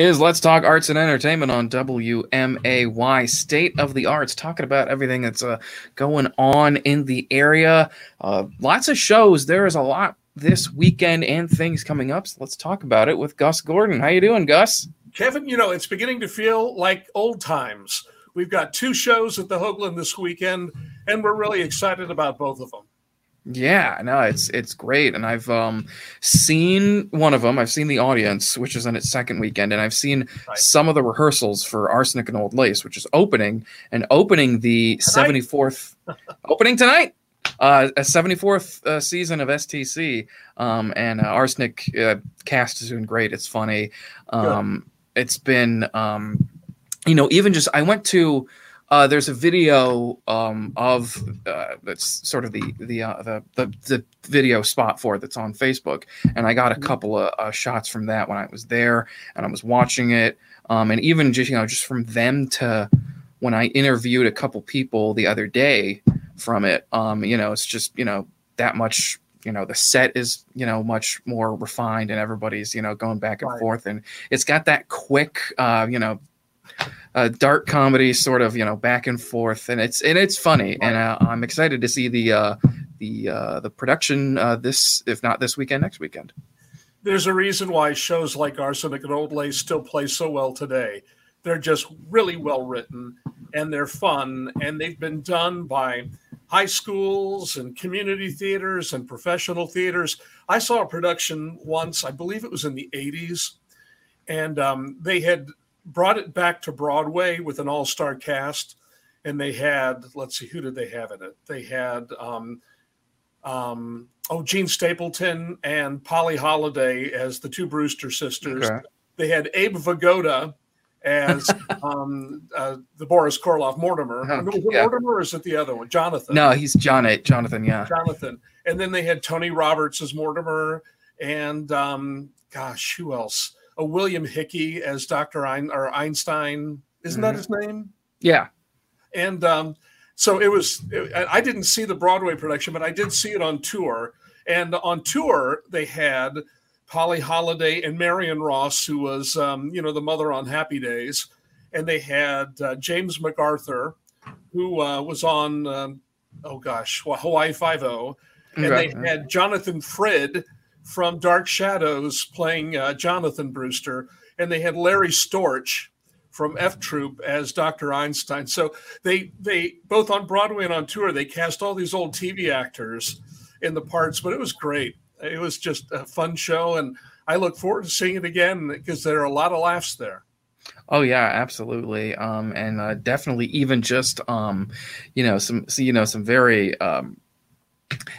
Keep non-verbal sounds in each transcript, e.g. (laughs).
is Let's Talk Arts and Entertainment on WMAY State of the Arts, talking about everything that's uh, going on in the area. Uh, lots of shows. There is a lot this weekend and things coming up. So let's talk about it with Gus Gordon. How you doing, Gus? Kevin, you know, it's beginning to feel like old times. We've got two shows at the Hoagland this weekend, and we're really excited about both of them. Yeah, no, it's it's great, and I've um seen one of them. I've seen the audience, which is on its second weekend, and I've seen right. some of the rehearsals for Arsenic and Old Lace, which is opening and opening the seventy fourth (laughs) opening tonight. Uh, a 74th uh, season of STC, um, and uh, Arsenic uh, cast is doing great. It's funny. Um, it's been, um, you know, even just I went to uh, there's a video um, of uh, that's sort of the the, uh, the, the the video spot for it that's on Facebook, and I got a mm-hmm. couple of uh, shots from that when I was there, and I was watching it, um, and even just you know just from them to when I interviewed a couple people the other day from it, um, you know, it's just you know that much you know the set is you know much more refined and everybody's you know going back and right. forth and it's got that quick uh you know uh, dark comedy, sort of you know back and forth, and it's and it's funny, and uh, I'm excited to see the uh, the uh, the production uh, this if not this weekend, next weekend. There's a reason why shows like Arsenic and Old Lace still play so well today. They're just really well written, and they're fun, and they've been done by high schools and community theaters and professional theaters. I saw a production once, I believe it was in the 80s, and um, they had brought it back to Broadway with an all star cast. And they had, let's see, who did they have in it? They had, um, um, oh, Jean Stapleton and Polly Holliday as the two Brewster sisters. Okay. They had Abe Vigoda as (laughs) um, uh, the Boris Karloff Mortimer. Oh, yeah. Mortimer or is it the other one? Jonathan. No, he's John. Jonathan, yeah. Jonathan. And then they had Tony Roberts as Mortimer. And um, gosh, who else? A William Hickey as Dr. Ein, or Einstein. Isn't mm-hmm. that his name? Yeah. And um, so it was, it, I didn't see the Broadway production, but I did see it on tour. And on tour, they had Polly Holliday and Marion Ross, who was, um, you know, the mother on Happy Days. And they had uh, James MacArthur, who uh, was on, um, oh gosh, Hawaii Five O. And okay. they had Jonathan Frid, from Dark Shadows playing uh, Jonathan Brewster, and they had Larry Storch from F Troop as Dr. Einstein. So they they both on Broadway and on tour they cast all these old TV actors in the parts, but it was great. It was just a fun show, and I look forward to seeing it again because there are a lot of laughs there. Oh yeah, absolutely, um, and uh, definitely even just um, you know some you know some very um,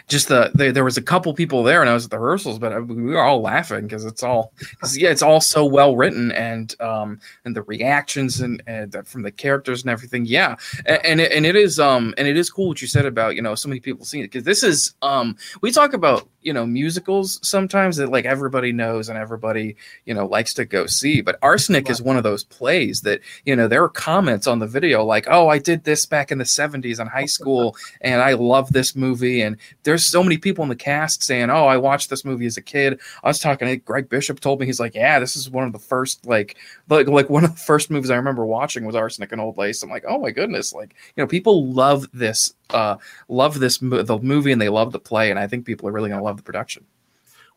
just the, the, there was a couple people there and I was at the rehearsals, but we were all laughing because it's all yeah, it's all so well written and um and the reactions and, and from the characters and everything. Yeah, and and it, and it is um and it is cool what you said about you know so many people seeing it because this is um we talk about you know musicals sometimes that like everybody knows and everybody you know likes to go see but arsenic is one of those plays that you know there are comments on the video like oh i did this back in the 70s in high school (laughs) and i love this movie and there's so many people in the cast saying oh i watched this movie as a kid. I was talking to greg bishop told me he's like yeah this is one of the first like like, like one of the first movies i remember watching was arsenic and old lace. I'm like oh my goodness like you know people love this uh, love this the movie and they love the play, and I think people are really going to love the production.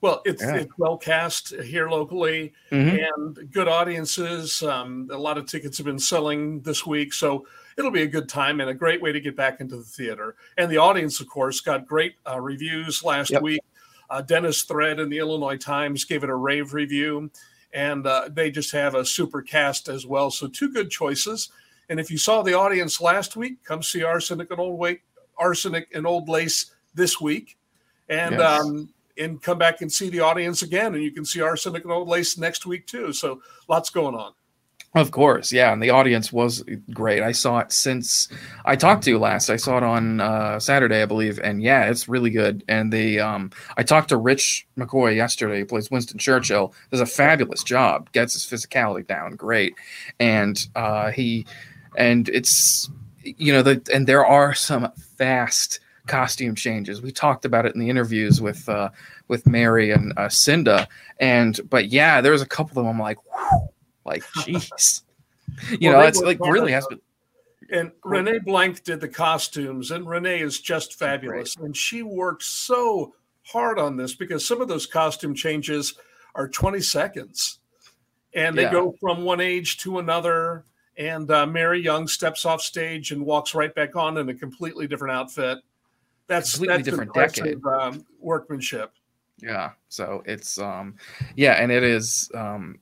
Well, it's, yeah. it's well cast here locally mm-hmm. and good audiences. Um, a lot of tickets have been selling this week, so it'll be a good time and a great way to get back into the theater. And the audience, of course, got great uh, reviews last yep. week. Uh, Dennis Thread in the Illinois Times gave it a rave review, and uh, they just have a super cast as well. So two good choices. And if you saw the audience last week, come see Arsenic and Old Wake, Arsenic and Old Lace this week, and yes. um, and come back and see the audience again, and you can see Arsenic and Old Lace next week too. So lots going on. Of course, yeah, and the audience was great. I saw it since I talked to you last. I saw it on uh, Saturday, I believe, and yeah, it's really good. And the um, I talked to Rich McCoy yesterday. He plays Winston Churchill. Does a fabulous job. Gets his physicality down, great, and uh, he and it's you know the and there are some fast costume changes. We talked about it in the interviews with uh, with Mary and uh, Cinda, and but yeah, there's a couple of them. I'm like, Like, (laughs) jeez, you well, know, it's like really has been. And Renee Blank did the costumes, and Renee is just fabulous. And she worked so hard on this because some of those costume changes are 20 seconds and they yeah. go from one age to another. And uh, Mary Young steps off stage and walks right back on in a completely different outfit. That's completely that's different decade um, workmanship. Yeah. So it's um, yeah, and it is um,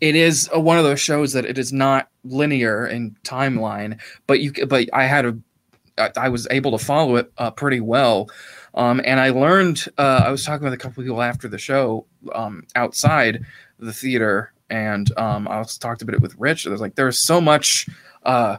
it is a, one of those shows that it is not linear in timeline, but you but I had a I was able to follow it uh, pretty well. Um, and I learned, uh, I was talking with a couple people after the show um, outside the theater, and um, I was talked a bit with Rich. There's like, there's so much uh,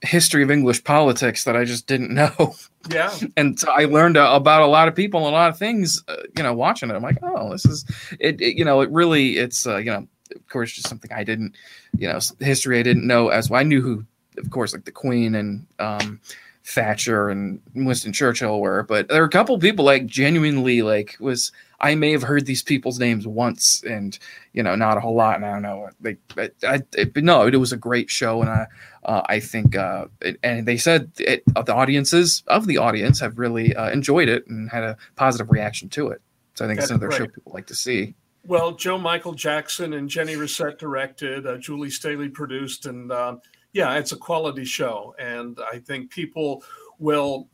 history of English politics that I just didn't (laughs) know. Yeah. and so I learned uh, about a lot of people and a lot of things, uh, you know, watching it. I'm like, oh, this is, it, it you know, it really, it's, uh, you know, of course, just something I didn't, you know, history I didn't know as well. I knew who, of course, like the Queen and, um, Thatcher and Winston Churchill were, but there are a couple people like genuinely like was I may have heard these people's names once and you know not a whole lot and I don't know they I, I it, but no it was a great show and I uh, I think uh, it, and they said it, uh, the audiences of the audience have really uh, enjoyed it and had a positive reaction to it so I think That's it's another show people like to see. Well, Joe Michael Jackson and Jenny Rissette directed, uh, Julie Staley produced, and um, yeah, it's a quality show, and I think people will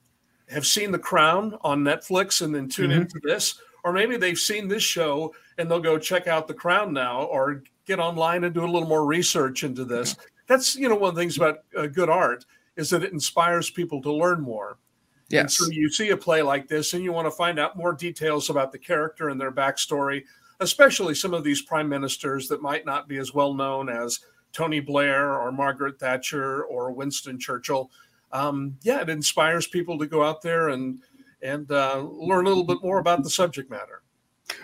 have seen The Crown on Netflix and then tune mm-hmm. into this, or maybe they've seen this show and they'll go check out The Crown now, or get online and do a little more research into this. (laughs) That's you know one of the things about uh, good art is that it inspires people to learn more. Yes. And so you see a play like this and you want to find out more details about the character and their backstory, especially some of these prime ministers that might not be as well known as Tony Blair or Margaret Thatcher or Winston Churchill. Um, yeah, it inspires people to go out there and and uh, learn a little bit more about the subject matter.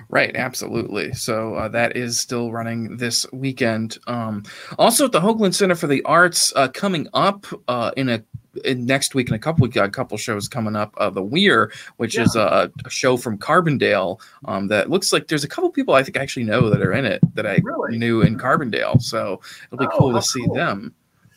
Right, absolutely. So uh, that is still running this weekend. Um, also at the Hoagland Center for the Arts, uh, coming up uh, in a in next week in a couple a couple shows coming up uh, the weir which yeah. is a, a, show from carbondale um, that looks like there's a couple people i think I actually know that are in it that i really? knew in carbondale so it'll be oh, cool to see cool. them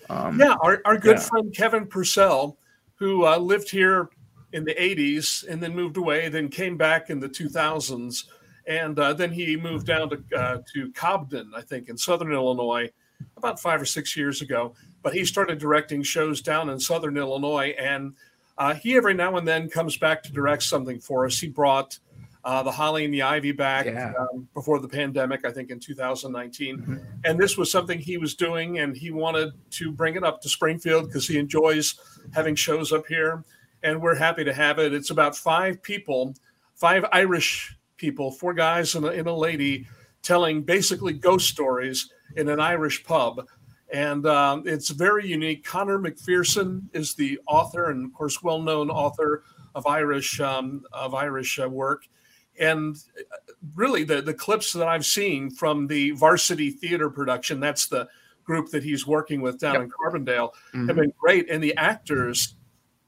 um, yeah our, our good yeah. friend kevin purcell who uh, lived here in the 80s and then moved away then came back in the 2000s and uh, then he moved down to, uh, to cobden i think in southern illinois about five or six years ago but he started directing shows down in Southern Illinois. And uh, he every now and then comes back to direct something for us. He brought uh, the Holly and the Ivy back yeah. um, before the pandemic, I think in 2019. Mm-hmm. And this was something he was doing, and he wanted to bring it up to Springfield because he enjoys having shows up here. And we're happy to have it. It's about five people, five Irish people, four guys and a, and a lady telling basically ghost stories in an Irish pub and um, it's very unique. Conor McPherson is the author, and of course, well-known author of Irish um, of Irish uh, work. And uh, really, the the clips that I've seen from the Varsity Theater production, that's the group that he's working with down yep. in Carbondale, mm-hmm. have been great. And the actors,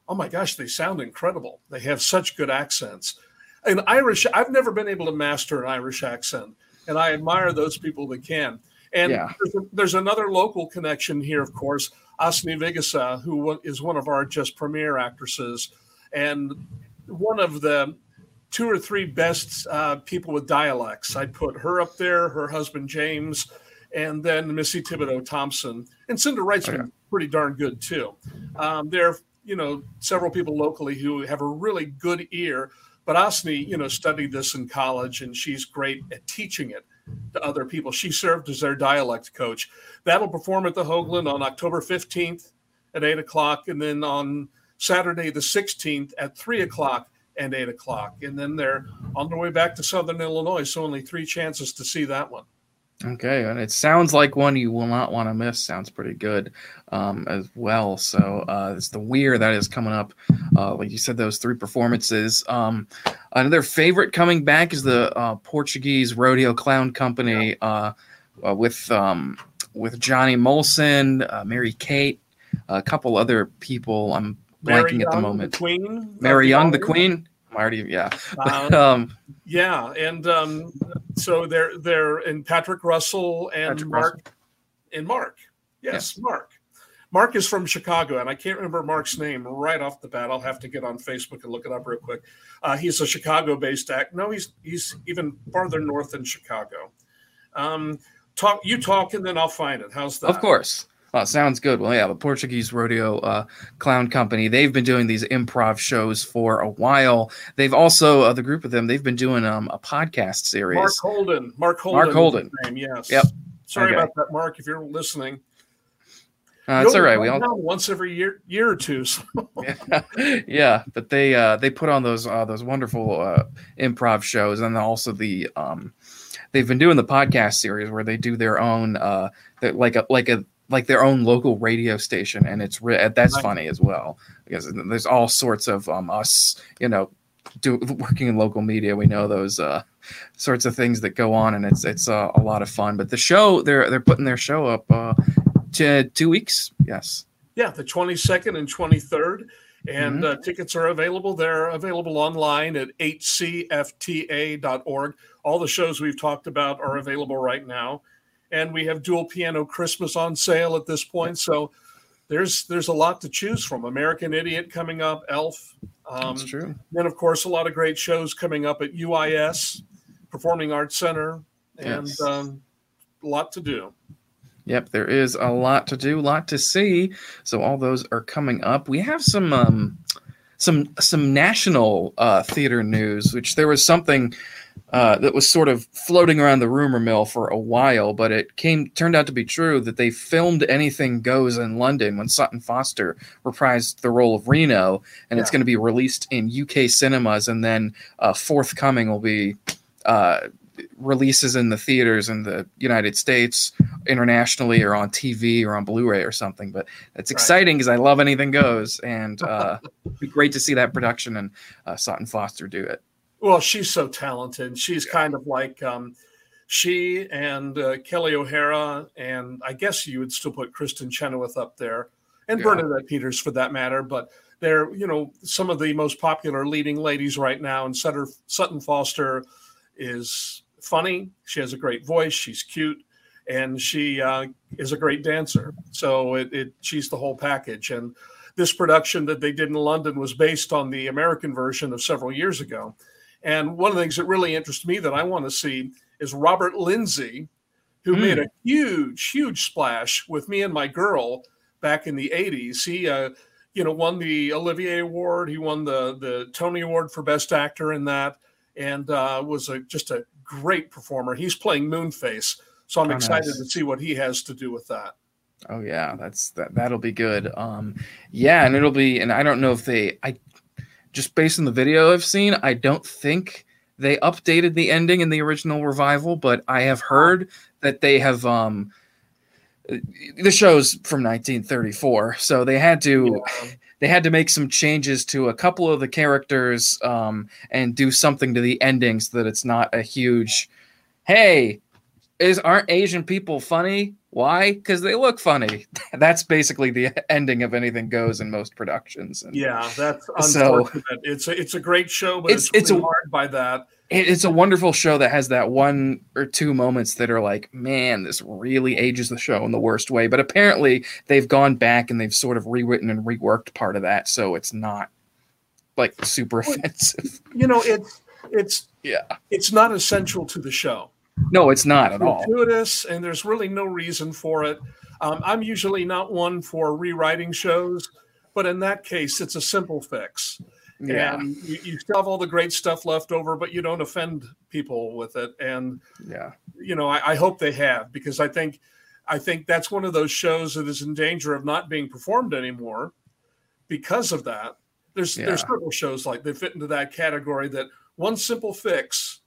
oh my gosh, they sound incredible. They have such good accents. And Irish, I've never been able to master an Irish accent, and I admire those people that can. And yeah. there's, there's, another local connection here, of course, Asni Vigasa, who is one of our just premiere actresses, and one of the two or three best uh, people with dialects. I'd put her up there, her husband James, and then Missy Thibodeau Thompson. And Cinda Wright's okay. pretty darn good too. Um, there are, you know, several people locally who have a really good ear. But Asni, you know, studied this in college and she's great at teaching it to other people. She served as their dialect coach. That'll perform at the Hoagland on October 15th at 8 o'clock, and then on Saturday the 16th at 3 o'clock and 8 o'clock. And then they're on their way back to Southern Illinois, so only three chances to see that one. Okay, and it sounds like one you will not want to miss. Sounds pretty good um, as well. So uh, it's the Weir that is coming up. Uh, like you said, those three performances. Um, another favorite coming back is the uh, Portuguese Rodeo Clown Company uh, uh, with um, with Johnny Molson, uh, Mary Kate, a couple other people. I'm Mary blanking Young, at the moment. The Queen, Mary Young, the Queen. I'm already yeah. (laughs) um, yeah, and um, so they're they're in Patrick Russell and Patrick Mark Russell. and Mark. Yes, Yes. Mark. Mark is from Chicago, and I can't remember Mark's name right off the bat. I'll have to get on Facebook and look it up real quick. Uh, he's a Chicago-based act. No, he's he's even farther north than Chicago. Um, talk you talk, and then I'll find it. How's that? Of course. Oh, sounds good. Well, yeah, the Portuguese Rodeo uh, Clown Company, they've been doing these improv shows for a while. They've also, uh, the group of them, they've been doing um, a podcast series. Mark Holden. Mark Holden. Mark Holden. Name, yes. Yep. Sorry Okay. about that, Mark. If you're listening, Uh, it's all right. We all, once every year year or two. So. yeah, (laughs) yeah, but they uh, they put on those uh, those wonderful uh, improv shows, and also the um, they've been doing the podcast series where they do their own uh, like a like a like their own local radio station, and it's re- that's Nice. funny as well because there's all sorts of um, us, you know, do working in local media. We know those uh, sorts of things that go on, and it's it's uh, a lot of fun. But the show they're they're putting their show up uh, to two weeks. Yes. Yeah, the 22nd and 23rd. And Mm-hmm. uh, tickets are available. They're available online at hcfta.org. All the shows we've talked about are available right now. And we have dual piano Christmas on sale at this point. So there's there's a lot to choose from. American Idiot coming up, Elf. Um, That's true. then, of course, a lot of great shows coming up at UIS, Performing Arts Center, and Yes. um, a lot to do. Yep, there is a lot to do, a lot to see. So all those are coming up. We have some um, some some national uh, theater news, which there was something uh, that was sort of floating around the rumor mill for a while, but it came turned out to be true that they filmed Anything Goes in London when Sutton Foster reprised the role of Reno, and it's going to be released in UK cinemas, and then uh, forthcoming will be. Releases in the theaters in the United States internationally or on TV or on Blu-ray or something. But it's exciting because I love anything goes, and uh, (laughs) it'd be great to see that production and uh, Sutton Foster do it. Well, she's so talented. She's kind of like um, she and uh, Kelli O'Hara, and I guess you would still put Kristin Chenoweth up there, and Yeah. Bernadette Peters for that matter. But they're, you know, some of the most popular leading ladies right now. And Sutter, Sutton Foster is funny. She has a great voice. She's cute, and she uh, is a great dancer. So it, it she's the whole package. And this production that they did in London was based on the American version of several years ago. And one of the things that really interests me that I want to see is Robert Lindsay, who Hmm. made a huge, huge splash with me and my girl back in the 80s. He, uh, you know, won the Olivier Award. He won the, the Tony Award for Best Actor in that and uh, was a, just a great performer. He's playing Moonface. So I'm Oh, excited nice. to see what he has to do with that. Oh yeah, that's that. That'll be good. Um, yeah, and it'll be. And I don't know if they. I just based on the video I've seen, I don't think they updated the ending in the original revival, but I have heard that they have. Um, the show's from 1934, so they had to Yeah. They had to make some changes to a couple of the characters um, and do something to the ending so that it's not a huge hey is aren't asian people funny why? Because they look funny. (laughs) That's basically the ending of anything goes in most productions and Yeah, that's So- it's a, it's a great show, but It's- it's really a- hard by that. it- it's a wonderful show that has that one or two moments that are like man this really ages the show in the worst way. But apparently they've gone back and they've sort of rewritten and reworked part of that so it's not like super offensive. You know, it's it's (laughs) yeah. it's not essential to the show. No it's not at all Gratuitous, and there's really no reason for it. Um, I'm usually not one for rewriting shows, but in that case, it's a simple fix. yeah And you, you still have all the great stuff left over, but you don't offend people with it. And yeah you know, I, I hope they have because I think I think that's one of those shows that is in danger of not being performed anymore because of that. There's there's several shows like they fit into that category that one simple fix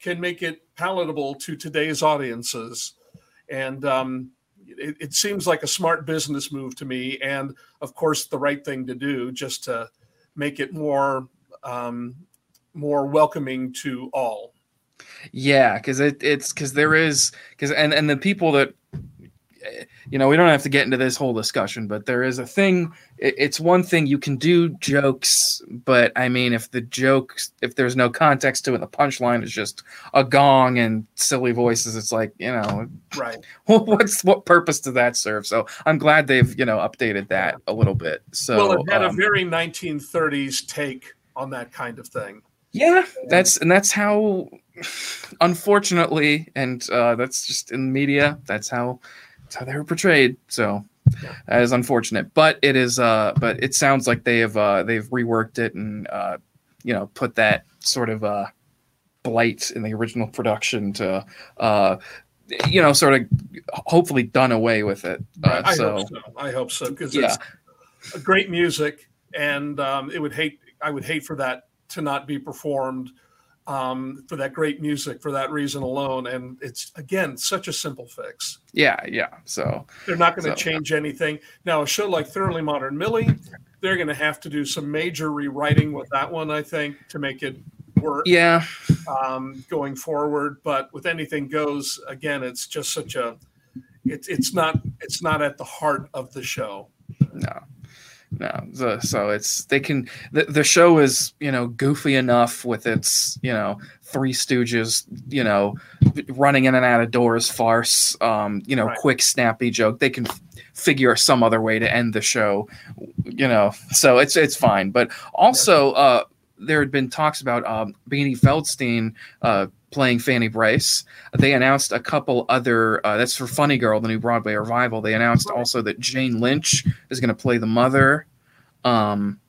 can make it palatable to today's audiences, and um, it, it seems like a smart business move to me, and of course the right thing to do just to make it more um, more welcoming to all. Yeah, because it, it's because there is because and and the people that you know, we don't have to get into this whole discussion, but there is a thing. It's one thing you can do jokes, but I mean, if the jokes, if there's no context to it, the punchline is just a gong and silly voices. It's like, you know, right. (laughs) What's what purpose does that serve? So I'm glad they've you know updated that a little bit. So well, it had um, a very 1930s take on that kind of thing. Yeah, that's and that's how, (sighs) unfortunately, and uh, that's just in media. That's how that's how they were portrayed. So that is unfortunate, but it is. Uh, but it sounds like they have uh, they've reworked it and uh, you know put that sort of uh, blight in the original production to uh, you know sort of hopefully done away with it. Uh, I so, hope so. I hope so because yeah. it's great music, and um, it would hate I would hate for that to not be performed um, for that great music for that reason alone. And it's again such a simple fix. Yeah, yeah. So they're not going to so, change yeah. anything. Now, a show like Thoroughly Modern Millie, they're going to have to do some major rewriting with that one, I think, to make it work. Yeah. Um, going forward, but with anything goes, again, it's just such a. It's it's not it's not at the heart of the show. No no so, so it's they can the, the show is you know goofy enough with its you know three stooges you know running in and out of doors farce um you know right. quick snappy joke they can figure some other way to end the show you know so it's it's fine but also uh there had been talks about um, Beanie Feldstein uh, playing Fanny Brice. They announced a couple other. Uh, that's for Funny Girl, the new Broadway revival. They announced also that Jane Lynch is going to play the mother. Um,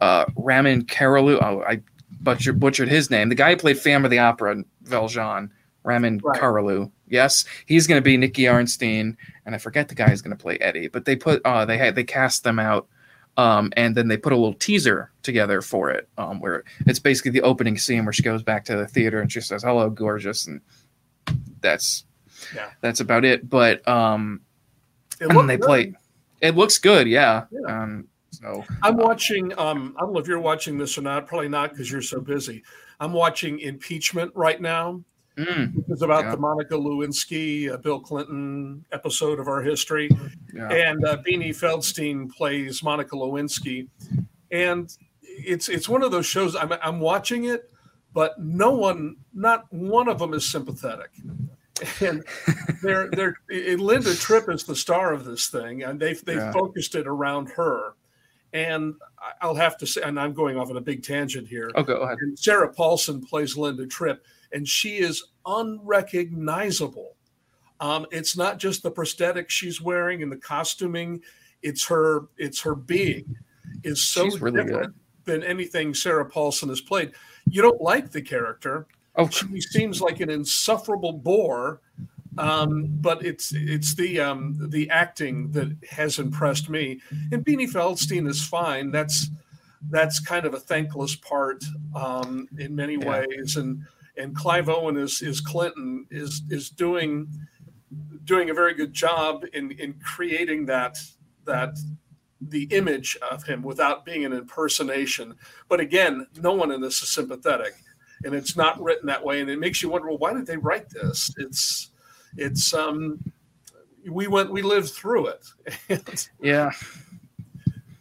uh, Ramin Karalu. Oh, I butchered, butchered his name. The guy who played Phantom of the Opera, Valjean. Ramin right. Karalu. Yes, he's going to be Nicky Arnstein, and I forget the guy who's going to play Eddie. But they put uh, they had they cast them out um, and then they put a little teaser together for it, um, where it's basically the opening scene where she goes back to the theater and she says, "Hello, gorgeous," and that's yeah. that's about it. But um, it and they good. play. It looks good, yeah. yeah. Um, so I'm watching. Um, I don't know if you're watching this or not. Probably not because you're so busy. I'm watching Impeachment right now. Mm, it's about yeah. the Monica Lewinsky, uh, Bill Clinton episode of our history. Yeah. And uh, Beanie Feldstein plays Monica Lewinsky. And it's it's one of those shows I'm, I'm watching it, but no one, not one of them is sympathetic. And they're they're Linda Tripp is the star of this thing, and they've they yeah. focused it around her. And I'll have to say, and I'm going off on a big tangent here. Oh, go ahead. And Sarah Paulson plays Linda Tripp and she is unrecognizable. Um, it's not just the prosthetic she's wearing and the costuming; it's her it's her being is so really different good. than anything Sarah Paulson has played. You don't like the character. Oh, she seems like an insufferable bore. Um, but it's it's the um, the acting that has impressed me. And Beanie Feldstein is fine. That's that's kind of a thankless part um, in many yeah. ways, and and Clive Owen is is Clinton is is doing doing a very good job in in creating that that the image of him without being an impersonation. But again, no one in this is sympathetic, and it's not written that way, and it makes you wonder, well, why did they write this? It's it's um we went we lived through it. (laughs) yeah.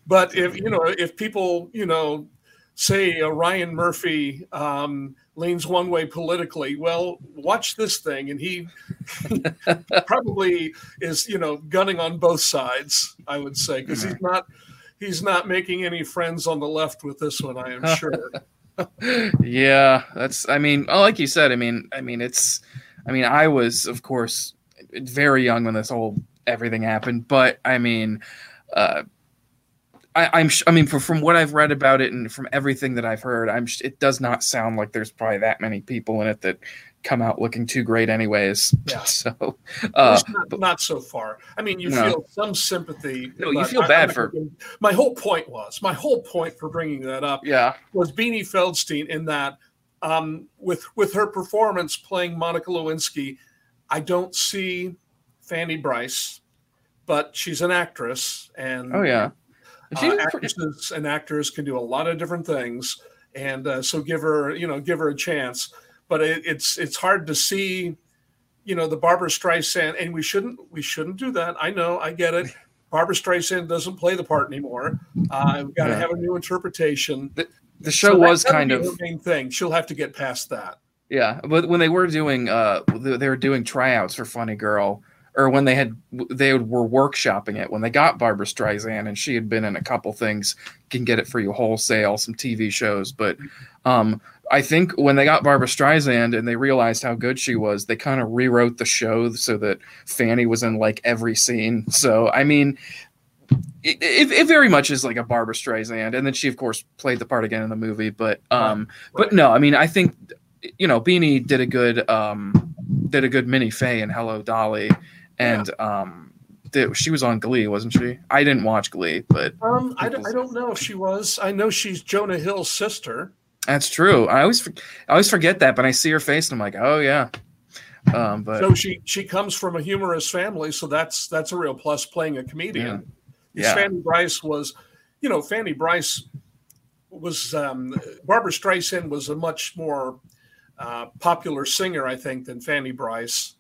But if you know if people you know say uh, Ryan Murphy um, leans one way politically. Well, watch this thing, and he (laughs) probably is, you know, gunning on both sides. I would say because he's not he's not making any friends on the left with this one. I am sure. (laughs) yeah, that's. I mean, like you said, I mean, I mean, it's. I mean, I was, of course, very young when this whole everything happened, but I mean. Uh, I, am I mean, from, from what I've read about it and from everything that I've heard, I'm. It does not sound like there's probably that many people in it that come out looking too great, anyways. Yeah. (laughs) So, uh, not, but, not, so far. I mean, you no. feel some sympathy. No, you feel bad I, for. My whole point was my whole point for bringing that up. Yeah. Was Beanie Feldstein in that um, with with her performance playing Monica Lewinsky, I don't see Fanny Brice, but she's an actress, and oh yeah uh, actresses and actors can do a lot of different things, and uh, so give her, you know, give her a chance. But it, it's it's hard to see you know the Barbra Streisand, and we shouldn't we shouldn't do that. I know, I get it. (laughs) Barbra Streisand doesn't play the part anymore. Uh, we've got to Yeah. have a new interpretation. The, the show So was kind of her main thing. She'll have to get past that. Yeah, but when they were doing uh they were doing tryouts for Funny Girl or when they had they were workshopping it when they got Barbra Streisand and she had been in a couple things can get it for you wholesale some TV shows but um I think when they got Barbra Streisand and they realized how good she was they kind of rewrote the show so that Fanny was in like every scene. So I mean it, it, it very much is like a Barbra Streisand and then she of course played the part again in the movie but um but no I mean I think you know, Beanie did a good um did a good Minnie Fay in Hello Dolly, and um did, she was on Glee, wasn't she? I didn't watch Glee, but Um, I, don't, was- I don't know if she was. I know she's Jonah Hill's sister. that's true. I always for- I always forget that, but I see her face and I'm like, oh yeah. Um, but So she she comes from a humorous family, so that's that's a real plus playing a comedian. Yeah. Fanny Brice was, you know, Fanny Brice was um, Barbra Streisand was a much more uh, popular singer, I think, than Fanny Brice.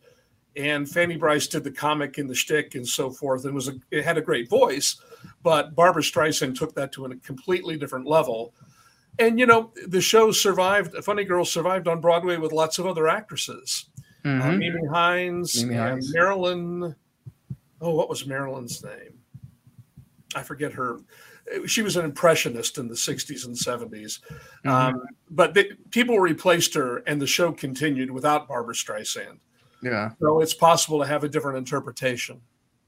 And Fanny Brice did the comic and the shtick and so forth, and was a, it had a great voice. But Barbra Streisand took that to a completely different level. And you know, the show survived. Funny Girl survived on Broadway with lots of other actresses. Uh, mhm. Mimi Hines Mimi and Hines. Marilyn. Oh, what was Marilyn's name? I forget her. She was an impressionist in the 60s and 70s. Mhm. Um, but they, people replaced her, and the show continued without Barbra Streisand. Yeah, So it's possible to have a different interpretation.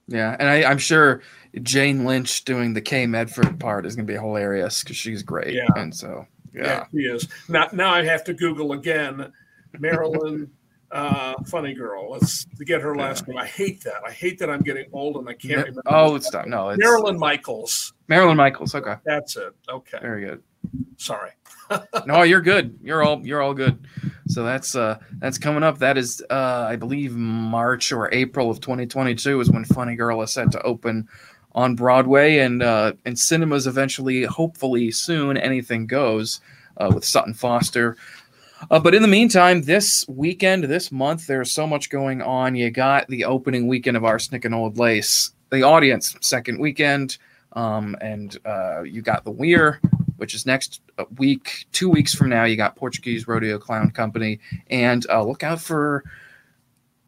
yeah, and I, I'm sure Jane Lynch doing the Kay Medford part is gonna be hilarious because she's great, Yeah. and so Yeah, yeah, she is. Now, now I have to Google again Marilyn (laughs) uh, Funny Girl. Let's get her last name. I hate that. I hate that I'm getting old and I can't remember. oh, it's not no, it's Marilyn Michaels. Marilyn Michaels. Okay, That's it. Okay. very good. Sorry. (laughs) no, you're good. You're all you're all good. So that's uh that's coming up. That is uh I believe March or April of 2022 is when Funny Girl is set to open on Broadway and uh and cinemas eventually, hopefully soon. Anything goes uh, with Sutton Foster. Uh, but in the meantime, this weekend, this month, there's so much going on. You got the opening weekend of Arsenic and Old Lace, the audience second weekend, um, and uh, you got the Weir, which is next week, two weeks from now. You got Portuguese Rodeo Clown Company, and uh, look out for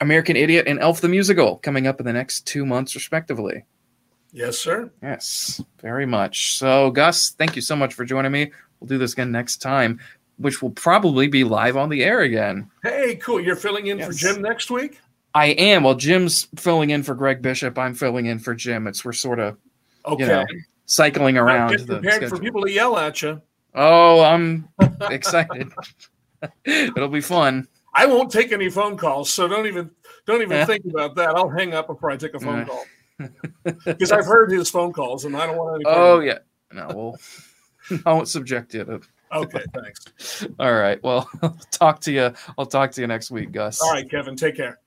American Idiot and Elf the Musical coming up in the next two months, respectively. Yes, sir. Yes, very much. So, Gus, thank you so much for joining me. We'll do this again next time, which will probably be live on the air again. Hey, cool. You're filling in for Jim next week? I am. Well, Jim's filling in for Greg Bishop. I'm filling in for Jim. It's we're sort of Okay. know, cycling around Get the prepared for people to yell at you. Oh, I'm excited. (laughs) It'll be fun. I won't take any phone calls, so don't even don't even Yeah. think about that. I'll hang up before I take a phone call (laughs) because I've heard his phone calls and I don't want any. Oh yeah. No, well, (laughs) I won't subject you to. Okay, thanks. All right. Well, I'll talk to you. I'll talk to you next week, Gus. All right, Kevin. Take care.